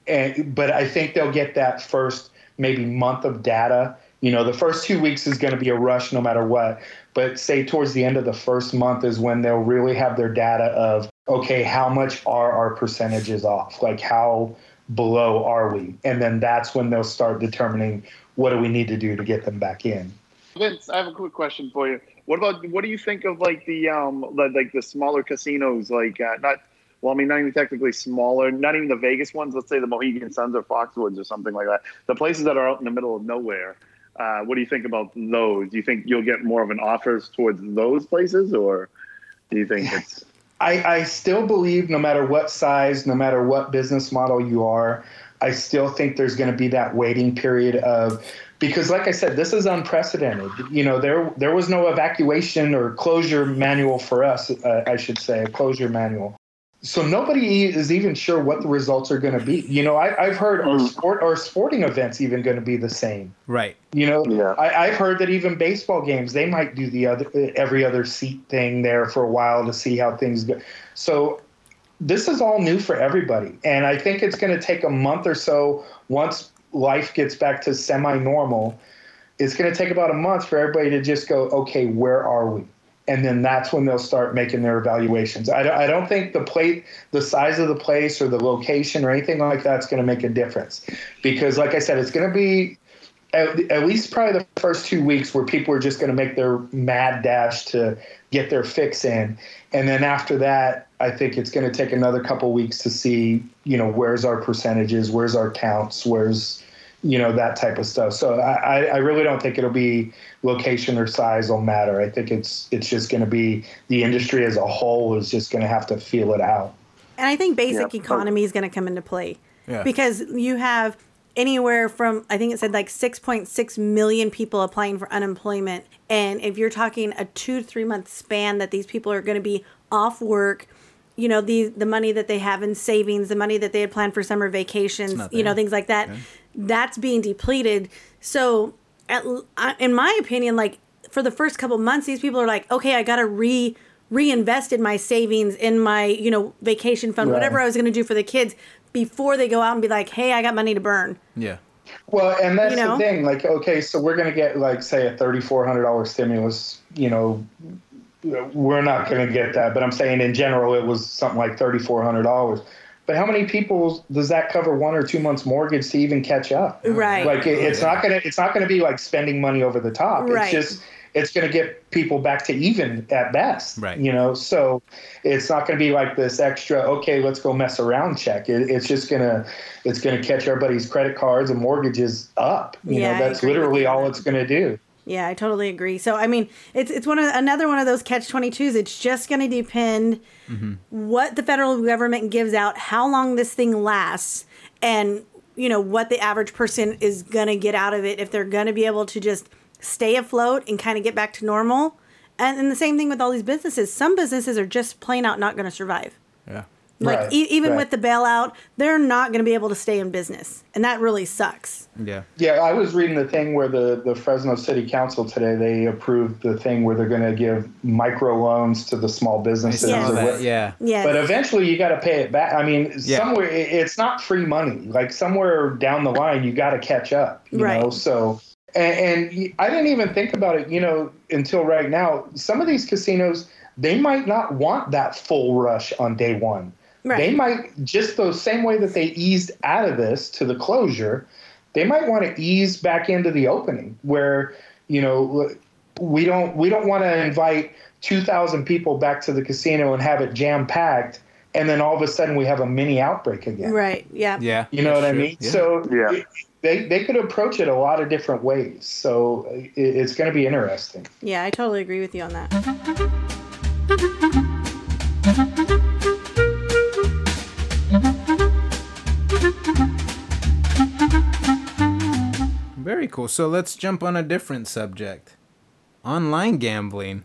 and but I think they'll get that first maybe month of data. You know, the first two weeks is going to be a rush no matter what. But say towards the end of the first month is when they'll really have their data of okay, how much are our percentages off? Like how below are we? And then that's when they'll start determining what do we need to do to get them back in. Vince, I have a quick question for you. What about what do you think of like the um the, like the smaller casinos like uh, not well I mean not even technically smaller not even the Vegas ones let's say the Mohegan Suns or Foxwoods or something like that the places that are out in the middle of nowhere uh, what do you think about those? Do you think you'll get more of an offers towards those places or do you think it's *laughs* I, I still believe no matter what size, no matter what business model you are, I still think there's going to be that waiting period of because like I said, this is unprecedented. You know, there there was no evacuation or closure manual for us, uh, I should say, a closure manual. So nobody is even sure what the results are going to be. You know, I, I've heard our sport our sporting events even going to be the same. Right. You know, Yeah. I, I've heard that even baseball games they might do the other every other seat thing there for a while to see how things go. So this is all new for everybody, and I think it's going to take a month or so once life gets back to semi-normal. It's going to take about a month for everybody to just go, okay, where are we? And then that's when they'll start making their evaluations. I don't, I don't think the plate, the size of the place, or the location, or anything like that's going to make a difference, because, like I said, it's going to be at, at least probably the first two weeks where people are just going to make their mad dash to get their fix in, and then after that, I think it's going to take another couple weeks to see, you know, where's our percentages, where's our counts, where's, you know, that type of stuff. So I, I- I really don't think it'll be location or size will matter. I think it's it's just going to be the industry as a whole is just going to have to feel it out. And I think basic Yeah. economy is going to come into play. Yeah. Because you have anywhere from I think it said like 6.6 million people applying for unemployment and if you're talking a 2 to 3 month span that these people are going to be off work you know the the money that they have in savings the money that they had planned for summer vacations you know things like that that's being depleted so at, in my opinion like for the first couple months these people are like okay I got to re reinvest in my savings in my you know vacation fund Right. whatever I was going to do for the kids before they go out and be like hey I got money to burn Yeah. Well, and that's You know? the thing. Like, okay, so we're going to get, like, say, a thirty-four hundred dollars stimulus. You know, we're not going to get that, but I'm saying in general, it was something like thirty-four hundred dollars. But how many people does that cover one or two months mortgage to even catch up? Right. Like, it, it's not gonna, it's not gonna be like spending money over the top. Right. It's just, it's gonna get people back to even at best. Right. You know, so it's not gonna be like this extra. Okay, let's go mess around check. It, it's just gonna, it's gonna catch everybody's credit cards and mortgages up. You Yeah, I know, that's literally all it's gonna do. Yeah, I totally agree. So I mean, it's it's one of another one of those catch twenty twos. It's just going to depend mm-hmm. what the federal government gives out, how long this thing lasts, and you know what the average person is going to get out of it if they're going to be able to just stay afloat and kind of get back to normal. And, and the same thing with all these businesses. Some businesses are just plain out not going to survive. Yeah. Like Right, e- even right. with the bailout, they're not going to be able to stay in business, and that really sucks. Yeah. Yeah, I was reading the thing where the, the Fresno City Council today they approved the thing where they're going to give micro loans to the small businesses. saw or that. what- Yeah. Yeah. But eventually, you got to pay it back. I mean, Yeah. somewhere it's not free money. Like somewhere down the line, you got to catch up. You Right. know, so and, and I didn't even think about it. You know, until right now, some of these casinos they might not want that full rush on day one. Right. They might just the same way that they eased out of this to the closure. They might want to ease back into the opening where you know we don't we don't want to invite 2000 people back to the casino and have it jam packed and then all of a sudden we have a mini outbreak again right. Yeah. Yeah. you know what i mean Yeah. so Yeah. they, they could approach it a lot of different ways so it, it's going to be interesting Yeah, I totally agree with you on that. Very cool. So let's jump on a different subject. Online gambling,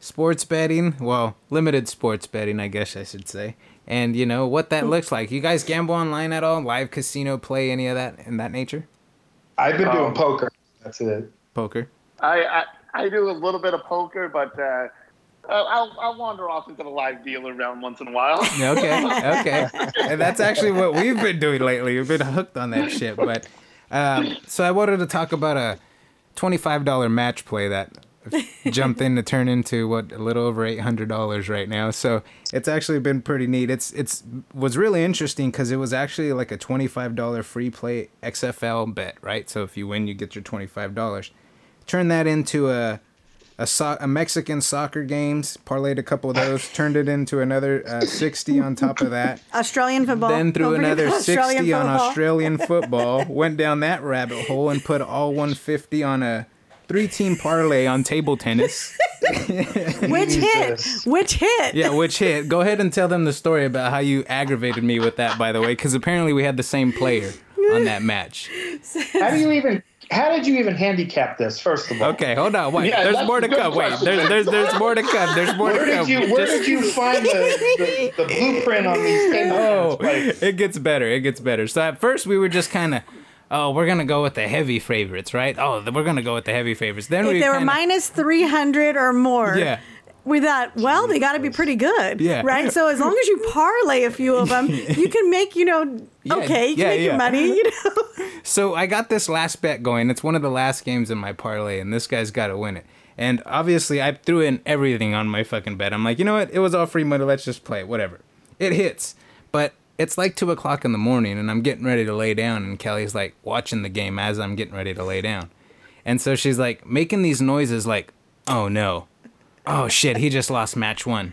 sports betting, well, limited sports betting, I guess I should say. And you know what that looks like. You guys gamble online at all? Live casino play any of that in that nature? i've been doing Um, poker that's it Poker. I, I I do a little bit of poker, but uh, I'll I'll wander off into the live dealer round once in a while. Okay, okay. *laughs* And that's actually what we've been doing lately. We've been hooked on that shit. But um, so I wanted to talk about a twenty-five dollar match play that jumped in to turn into what a little over eight hundred dollars right now. So it's actually been pretty neat. It's it's was really interesting because it was actually like a twenty-five dollar free play XFL bet, right? So if you win, you get your twenty-five dollars. Turn that into a a, so- a Mexican soccer games, parlayed a couple of those, turned it into another uh, 60 on top of that. *laughs* Australian football. Then threw Don't forget another *laughs* Australian 60 on football. Australian *laughs* football, went down that rabbit hole and put all 150 on a three team parlay on table tennis. Which hit? Which hit? Yeah, which hit? Go ahead and tell them the story about how you aggravated me with that, by the way, because apparently we had the same player on that match. how do you even how did you even handicap this first of all Okay, hold on. Wait, Yeah, there's more to good come. Wait, there's, there's there's more to come. There's more where to come. did you where Just- did you find the, the, the blueprint on these *laughs* table Oh, tennis it gets better. It gets better. So at first we were just kind of, oh, we're gonna go with the heavy favorites, right? Oh, we're gonna go with the heavy favorites. Then If we they were kinda, minus 300 or more, Yeah. We thought, well, they got to be pretty good. Yeah. Right? So as long as you parlay a few of them, *laughs* you can make, you know, Yeah, okay, you can yeah, make yeah. your money, you know? *laughs* So I got this last bet going. It's one of the last games in my parlay, and this guy's got to win it. And obviously, I threw in everything on my fucking bet. I'm like, you know what? It was all free money. Let's just play it. Whatever. It hits. But it's like two o'clock in the morning, and I'm getting ready to lay down, and Kelly's like watching the game as I'm getting ready to lay down. And so she's like making these noises like, oh no. Oh shit, he just lost match one.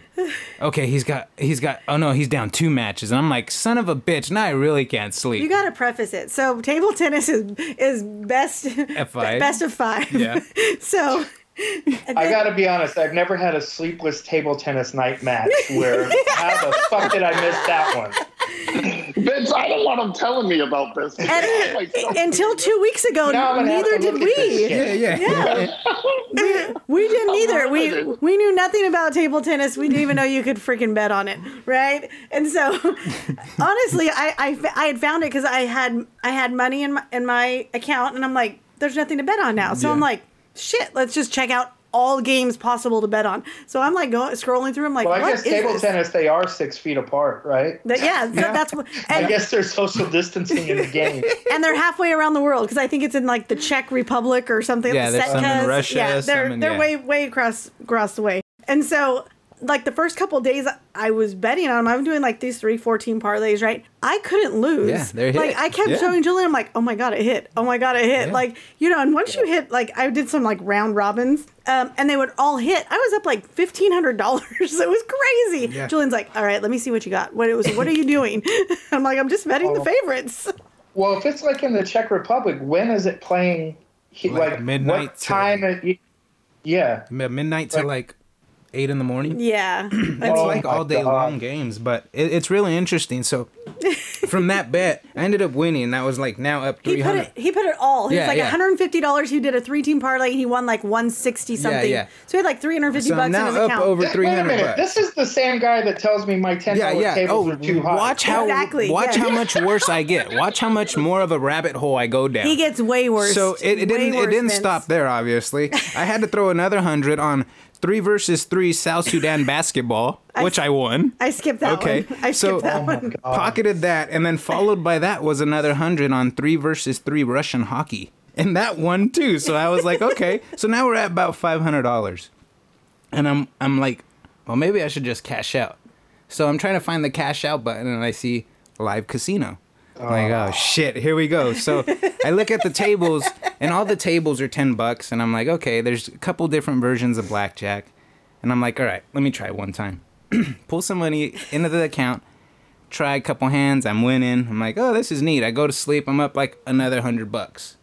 Okay, he's got he's got oh no, he's down two matches. And I'm like, son of a bitch, now I really can't sleep. You got to preface it. So table tennis is is best five? best of 5. Yeah. *laughs* so I gotta be honest, I've never had a sleepless table tennis night match where *laughs* how the fuck did I miss that one? Ben, Vince, I don't want him telling me about this. And- Like, so- uh, Until two weeks ago, Now I'm gonna have neither did look at this we. shit. Yeah, yeah. *laughs* we, we didn't either. We we knew nothing about table tennis. We didn't even know you could freaking bet on it, right? And so, *laughs* honestly, I I, I had found it because I had I had money in my, in my account, and I'm like, there's nothing to bet on now. So I'm like, shit, let's just check out all games possible to bet on. So I'm like going scrolling through. I'm like, Well, I what guess is table this? tennis they are six feet apart, right? That- yeah, so that's what. I And, guess there's social distancing in the *laughs* game. and they're halfway around the world because I think it's in like the Czech Republic or something. Yeah, there's some in Russia, Yeah, they're some in- they're yeah. way way across across the way. And so, like the first couple days, I was betting on them. I'm doing like these three 14 parlays, right? I couldn't lose. Yeah, they're like. I kept Yeah. showing Julian. I'm like, oh my god, it hit. Oh my god, it hit. Yeah. Like you know, and once you hit, like I did some like round robins, um, and they would all hit. I was up like fifteen hundred dollars. *laughs* it was crazy. Yeah. Julian's like, all right, let me see what you got. What it was? What are you doing? *laughs* I'm like, I'm just betting the Oh. favorites. Well, if it's like in the Czech Republic, when is it playing? Like Like, midnight What to- time? It, yeah. Midnight to like eight in the morning. Yeah. *clears throat* It's Oh like all day God. long games, but it, it's really interesting. So *laughs* from that bet, I ended up winning. and That was like now up He put it. He put it all. He Yeah, was like yeah. 150 dollars. He did a three team parlay. and He won like 160 something. yeah. yeah. So he had like 350 So bucks I'm in now his up account. over Wait three a minute. bucks. This is the same guy that tells me my ten yeah, dollar yeah. tables Oh, are too high. watch how Exactly, watch yeah. how much worse I get. *laughs* Watch how much more of a rabbit hole I go down. he gets way worse. So it, it didn't it didn't Vince. stop there. Obviously, *laughs* I had to throw another hundred on three versus three South Sudan *laughs* basketball, which I won. I skipped that Okay, one. I so- skipped that Oh one. Pocketed that, and then followed by that was another hundred on three versus three Russian hockey, and that won too. So I was like, okay, so now we're at about five hundred dollars, and I'm I'm like, well, maybe I should just cash out. So I'm trying to find the cash out button, and I see live casino. I'm like, oh shit, here we go. So *laughs* I look at the tables, and all the tables are ten bucks, and I'm like, okay, there's a couple different versions of blackjack, and I'm like, all right, let me try one time. *clears throat* Pull some money into the account, try a couple hands, I'm winning. I'm like, oh, this is neat. I go to sleep, I'm up like another hundred bucks.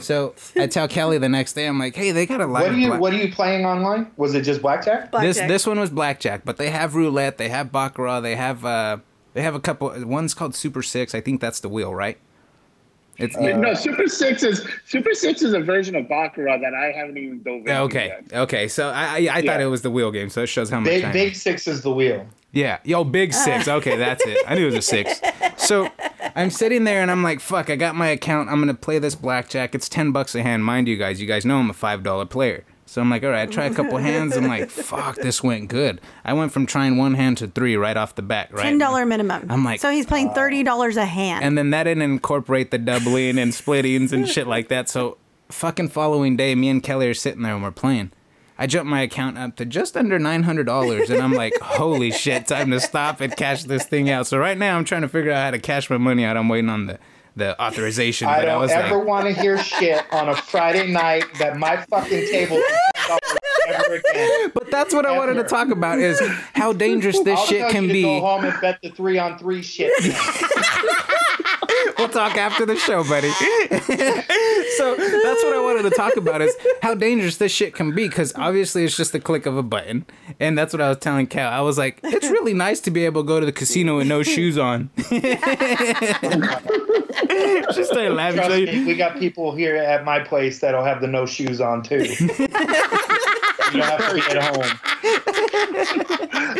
So I tell Kelly the next day, I'm like, hey, they got a live. What are you black- What are you playing online? Was it just blackjack? this Blackjack. this one was blackjack, but they have roulette, they have baccarat, they have uh, they have a couple. One's called Super Six. I think that's the wheel, right? It's uh, no, Super Six is Super Six is a version of Baccarat that I haven't even dove into okay, yet. okay. So I I, I thought it was the wheel game, so it shows how much. Big Big Six is the wheel. Yeah, yo, big six. Ah. Okay, that's it. I knew it was a six. So I'm sitting there and I'm like, fuck, I got my account. I'm gonna play this blackjack. It's ten bucks a hand, mind you guys. You guys know I'm a five dollar player. So I'm like, all right, I try a couple hands. I'm like, *laughs* fuck, this went good. I went from trying one hand to three right off the bat. Right. Ten dollar minimum. I'm like, so he's playing thirty dollars a hand. And then that didn't incorporate the doubling and splittings and shit like that. So fucking following day, me and Kelly are sitting there and we're playing. I jumped my account up to just under nine hundred dollars, and I'm like, *laughs* "Holy shit! Time to stop and cash this thing out." So right now, I'm trying to figure out how to cash my money out. I'm waiting on the the authorization. I but don't was ever like, want to hear shit on a Friday night that my fucking table is *laughs* $10 ever again. but that's what I wanted to talk about is how dangerous this I'll shit tell can you to be. Go home and bet the three on three shit. *laughs* We'll talk after the show, buddy. *laughs* so that's what I wanted to talk about is how dangerous this shit can be because obviously it's just the click of a button, and that's what I was telling Cal. I was like, it's really nice to be able to go to the casino with no *laughs* shoes on. *laughs* she started laughing. Trust me, we got people here at my place that'll have the no shoes on too. You don't have to be at home.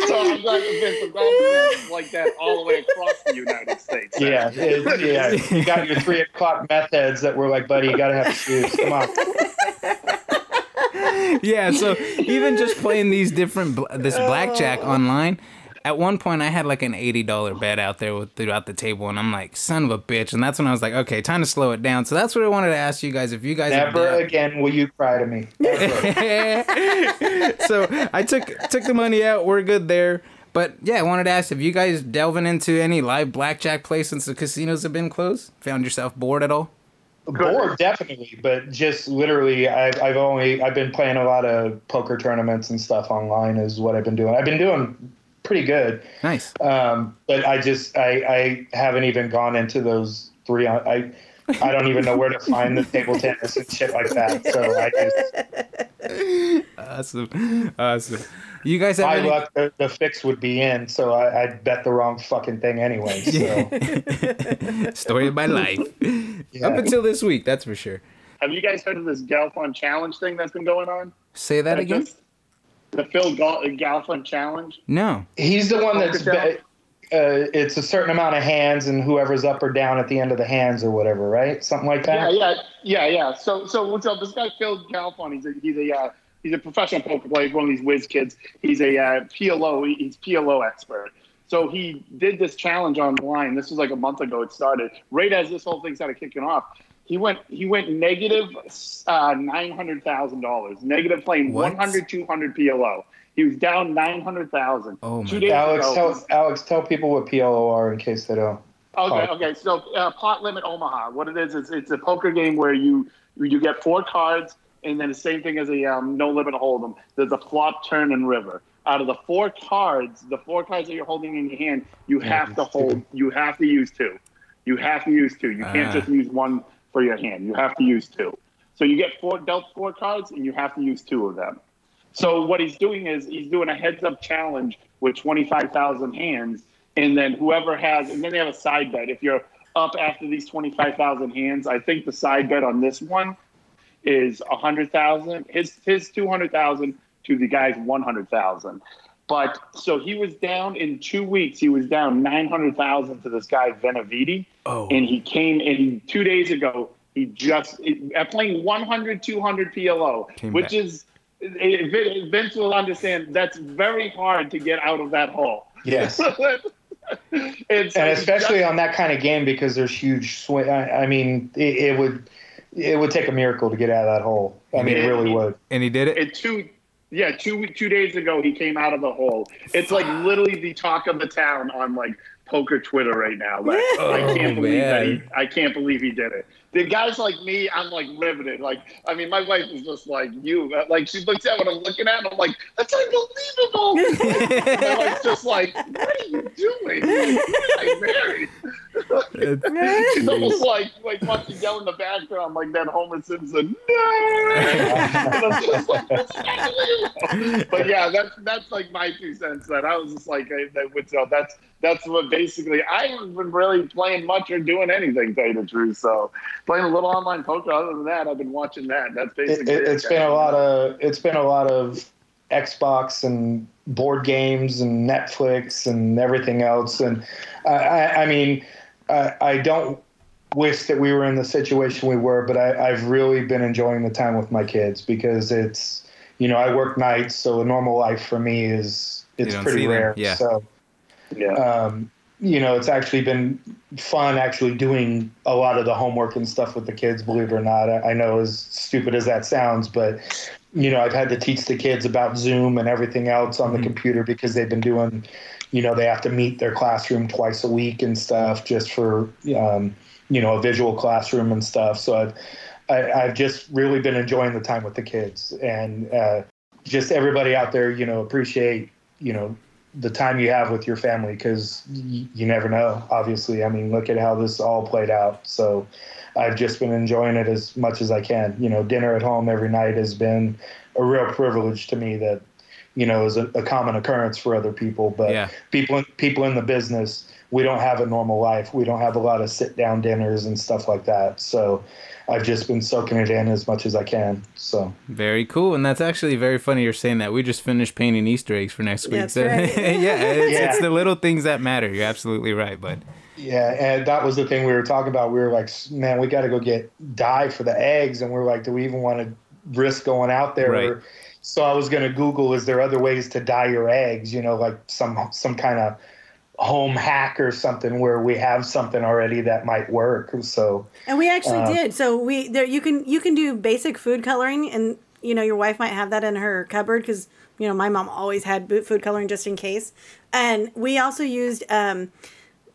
So I'm glad to Vince, I'm glad to like that all the way across the United States. Yeah, it- yeah. You got your three o'clock meth heads that were like, buddy, you gotta have shoes. Come on. *laughs* yeah. So even just playing these different bl- this blackjack oh. online. At one point, I had like an eighty dollar bet out there with, throughout the table, and I'm like, "Son of a bitch!" And that's when I was like, "Okay, time to slow it down." So that's what I wanted to ask you guys. If you guys Never again will you cry to me. *laughs* So I took took the money out. We're good there. But yeah, I wanted to ask if you guys delving into any live blackjack play since the casinos have been closed. Found yourself bored at all? Bored, definitely, but just literally, I've, I've only I've been playing a lot of poker tournaments and stuff online. Is what I've been doing. I've been doing pretty good, Nice. um, but I just I, I haven't even gone into those three. On, I I don't even know where to find the table tennis and shit like that. So I just Awesome. Awesome. You guys have My any? luck, the, the fix would be in, so I, I'd bet the wrong fucking thing anyway. *laughs* So *laughs* Story of my life. Up until this week, that's for sure. Have you guys heard of this Galfond challenge thing that's been going on? Say that again. just- the Phil Gal- Galfond challenge. No. he's the one that's. Be- Uh, it's a certain amount of hands, and whoever's up or down at the end of the hands, or whatever, right? Something like that. yeah, yeah, yeah. So, so, so this guy Phil Galfond, he's a he's a uh, he's a professional poker player. He's one of these whiz kids. He's a uh, PLO. He's PLO expert. So he did this challenge online. This was like a month ago. It started right as this whole thing started kicking off. He went he went negative uh, nine hundred thousand dollars. Negative playing What? 100, 200 PLO. He was down nine hundred thousand. Oh my Two days Alex, ago, tell Alex, tell people what PLO are in case they don't. Okay, Oh. okay. So uh, pot limit Omaha. What it is is it's a poker game where you you get four cards, and then the same thing as a um, no limit hold'em. There's a flop, turn, and river. Out of the four cards, the four cards that you're holding in your hand, you Yeah, have to hold. stupid. You have to use two. You have to use two. You can't Ah. just use one for your hand. You have to use two. So you get four dealt four cards, and you have to use two of them. So what he's doing is he's doing a heads up challenge with 25,000 hands, and then whoever has, and then they have a side bet. If you're up after these 25,000 hands, I think the side bet on this one is 100,000. His his 200,000 to the guy's 100,000. But so he was down in two weeks. He was down 900,000 to this guy VeniVidi, Oh. and he came in two days ago. He just at playing 100, 200 PLO, Came which back. is Vince will understand. That's very hard to get out of that hole. Yes. *laughs* and, and he especially just- on that kind of game because there's huge swing. I, I mean, it, it would it would take a miracle to get out of that hole. I mean, it really would. And he did it. and two yeah two two days ago he came out of the hole. It's like literally the talk of the town on like poker twitter right now. Like i Oh, can't believe that he, i can't believe he did it the guys like me i'm like riveted like i mean my wife is just like you like she looks at what i'm looking at and i'm like that's unbelievable *laughs* and my wife's just like what are you doing like, who did i marry She's almost like like wants to yell in the background like that Homer Simpson. *laughs* No! And I'm just like, "That's not believable." but yeah, that's that's like my two cents. That I was just like, I, that would so that's that's what basically I haven't been really playing much or doing anything. To tell you the truth, so playing a little online poker. Other than that, I've been watching that. That's basically it, it's been a lot of it's been a lot of Xbox and board games and Netflix and everything else. And I, I, I mean, I, I don't wish that we were in the situation we were, but I, I've really been enjoying the time with my kids because it's you know I work nights, so a normal life for me is it's pretty see them, rare. yeah. So yeah. um, you know, it's actually been fun actually doing a lot of the homework and stuff with the kids, believe it or not. I, I know as stupid as that sounds, but you know, I've had to teach the kids about Zoom and everything else on the computer because they've been doing, you know, they have to meet their classroom twice a week and stuff just for, um, you know, a visual classroom and stuff. So I've, I, I've just really been enjoying the time with the kids and uh, just everybody out there, you know, appreciate, you know, the time you have with your family because y- you never know. Obviously, I mean, look at how this all played out. So I've just been enjoying it as much as I can. You know, dinner at home every night has been a real privilege to me that you know is a, a common occurrence for other people. But Yeah. people people in the business, we don't have a normal life. We don't have a lot of sit down dinners and stuff like that. So I've just been soaking it in as much as I can. So Very cool, and that's actually very funny. You're saying that we just finished painting Easter eggs for next week. That's so, *laughs* right. yeah, it's, Yeah. it's the little things that matter. You're absolutely right, but Yeah, and that was the thing we were talking about. We were like, man, we got to go get dye for the eggs, and we are like, do we even want to risk going out there? Right. So I was going to Google, is there other ways to dye your eggs? You know, like some some kind of home hack or something where we have something already that might work. So And we actually Uh, did. So we there you can you can do basic food coloring, and you know your wife might have that in her cupboard because you know my mom always had bo- food coloring just in case. And we also used um,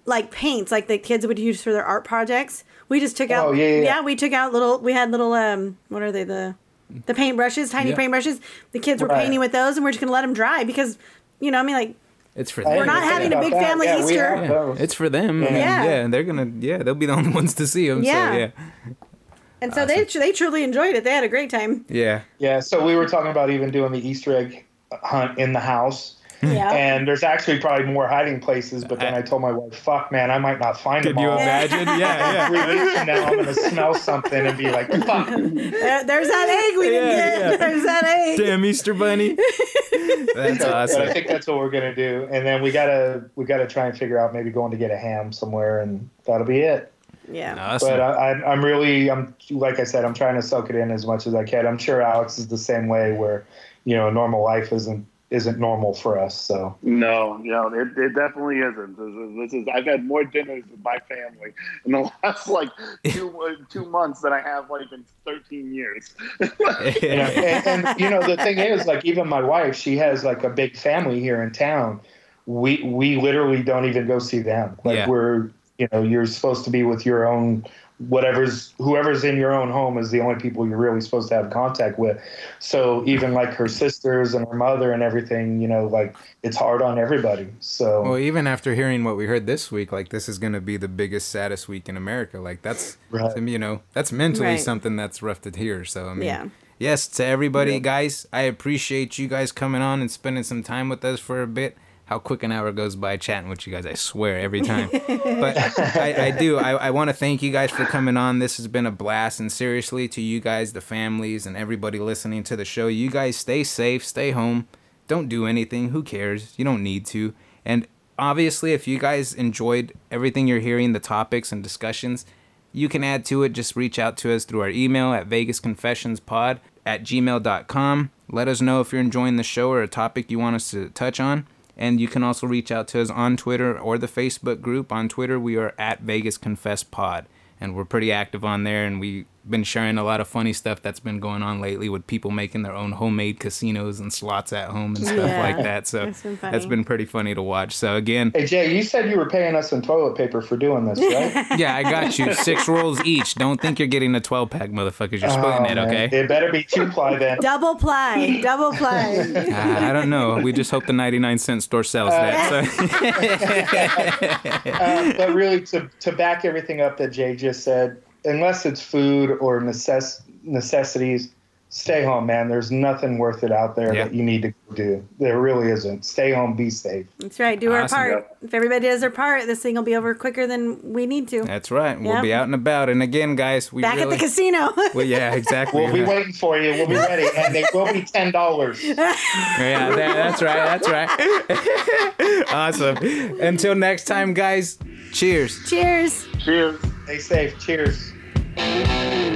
like paints, like the kids would use for their art projects. We just took out Oh, yeah, yeah, yeah. we took out little. We had little um what are they the the paint brushes, tiny Yeah. paint brushes. The kids were Right. painting with those, and we're just gonna let them dry because you know I mean like it's for I them. didn't not having a big that. family Yeah, Easter. Yeah, it's for them. Yeah. Yeah. yeah, they're gonna. Yeah, they'll be the only *laughs* ones to see them. Yeah. So yeah, and so they they truly enjoyed it. They had a great time. yeah. Yeah, so we were talking about even doing the Easter egg hunt in the house. Yeah. And there's actually probably more hiding places, but then I told my wife, "Fuck, man, I might not find Could them you all." imagine? Yeah, *laughs* Three yeah. weeks from now, I'm gonna smell something and be like, "Fuck." There- there's that egg we didn't Yeah, get. yeah. There's that egg. Damn Easter Bunny. That's So, But I think that's what we're gonna do, and then we gotta we gotta try and figure out maybe going to get a ham somewhere, and that'll be it. Yeah. Awesome. But I, I'm I'm really I'm like I said I'm trying to soak it in as much as I can. I'm sure Alex is the same way, where you know normal life isn't isn't normal for us. So No, no, it, it definitely isn't. This is, this is I've had more dinners with my family in the *laughs* last like two *laughs* uh, two months than I have like in thirteen years. you know, and, and you know the thing is like even my wife she has like a big family here in town we we literally don't even go see them like Yeah. we're you know you're supposed to be with your own whatever's whoever's in your own home is the only people you're really supposed to have contact with so even like her sisters and her mother and everything you know like it's hard on everybody so Well, even after hearing what we heard this week, like this is gonna be the biggest, saddest week in America. Like that's, Right. you know, that's mentally Right. something that's rough to hear. So I mean, Yeah. yes, to everybody, guys, I appreciate you guys coming on and spending some time with us for a bit. How quick an hour goes by chatting with you guys, I swear, every time. but I, I do. I, I want to thank you guys for coming on. This has been a blast. And seriously, to you guys, the families, and everybody listening to the show, you guys stay safe, stay home. Don't do anything. Who cares? You don't need to. And obviously, if you guys enjoyed everything you're hearing, the topics and discussions, you can add to it. Just reach out to us through our email at vegasconfessionspod at gmail.com. Let us know if you're enjoying the show or a topic you want us to touch on. And you can also reach out to us on Twitter or the Facebook group. On Twitter, we are at Vegas Confess Pod. And we're pretty active on there. And we've been sharing a lot of funny stuff that's been going on lately with people making their own homemade casinos and slots at home and stuff Yeah, like that. So that's been that's been pretty funny to watch. So, again, hey jay you said you were paying us in toilet paper for doing this right *laughs* yeah, I got you. Six *laughs* rolls each. Don't think you're getting a 12 pack, motherfuckers. You're splitting Oh, it, man. okay? it better be two ply then Double ply. Double ply. *laughs* Ah, I don't know. We just hope the 99 cent store sells that. So. uh, but really, to, to back everything up that Jay just said, unless it's food or necess- necessities, stay home, man. There's nothing worth it out there Yeah. that you need to do. There really isn't. Stay home, be safe. That's right. Do our Awesome. part. If everybody does their part, this thing will be over quicker than we need to. That's right. We'll Yep. be out and about. And again, guys, we Back really. at the casino. *laughs* well, yeah, exactly. We'll be waiting for you. We'll be ready, and they will be ten dollars. *laughs* Yeah, there, that's right. That's right. *laughs* awesome. Until next time, guys, cheers. Cheers. Cheers. Stay safe. Cheers. Whoa,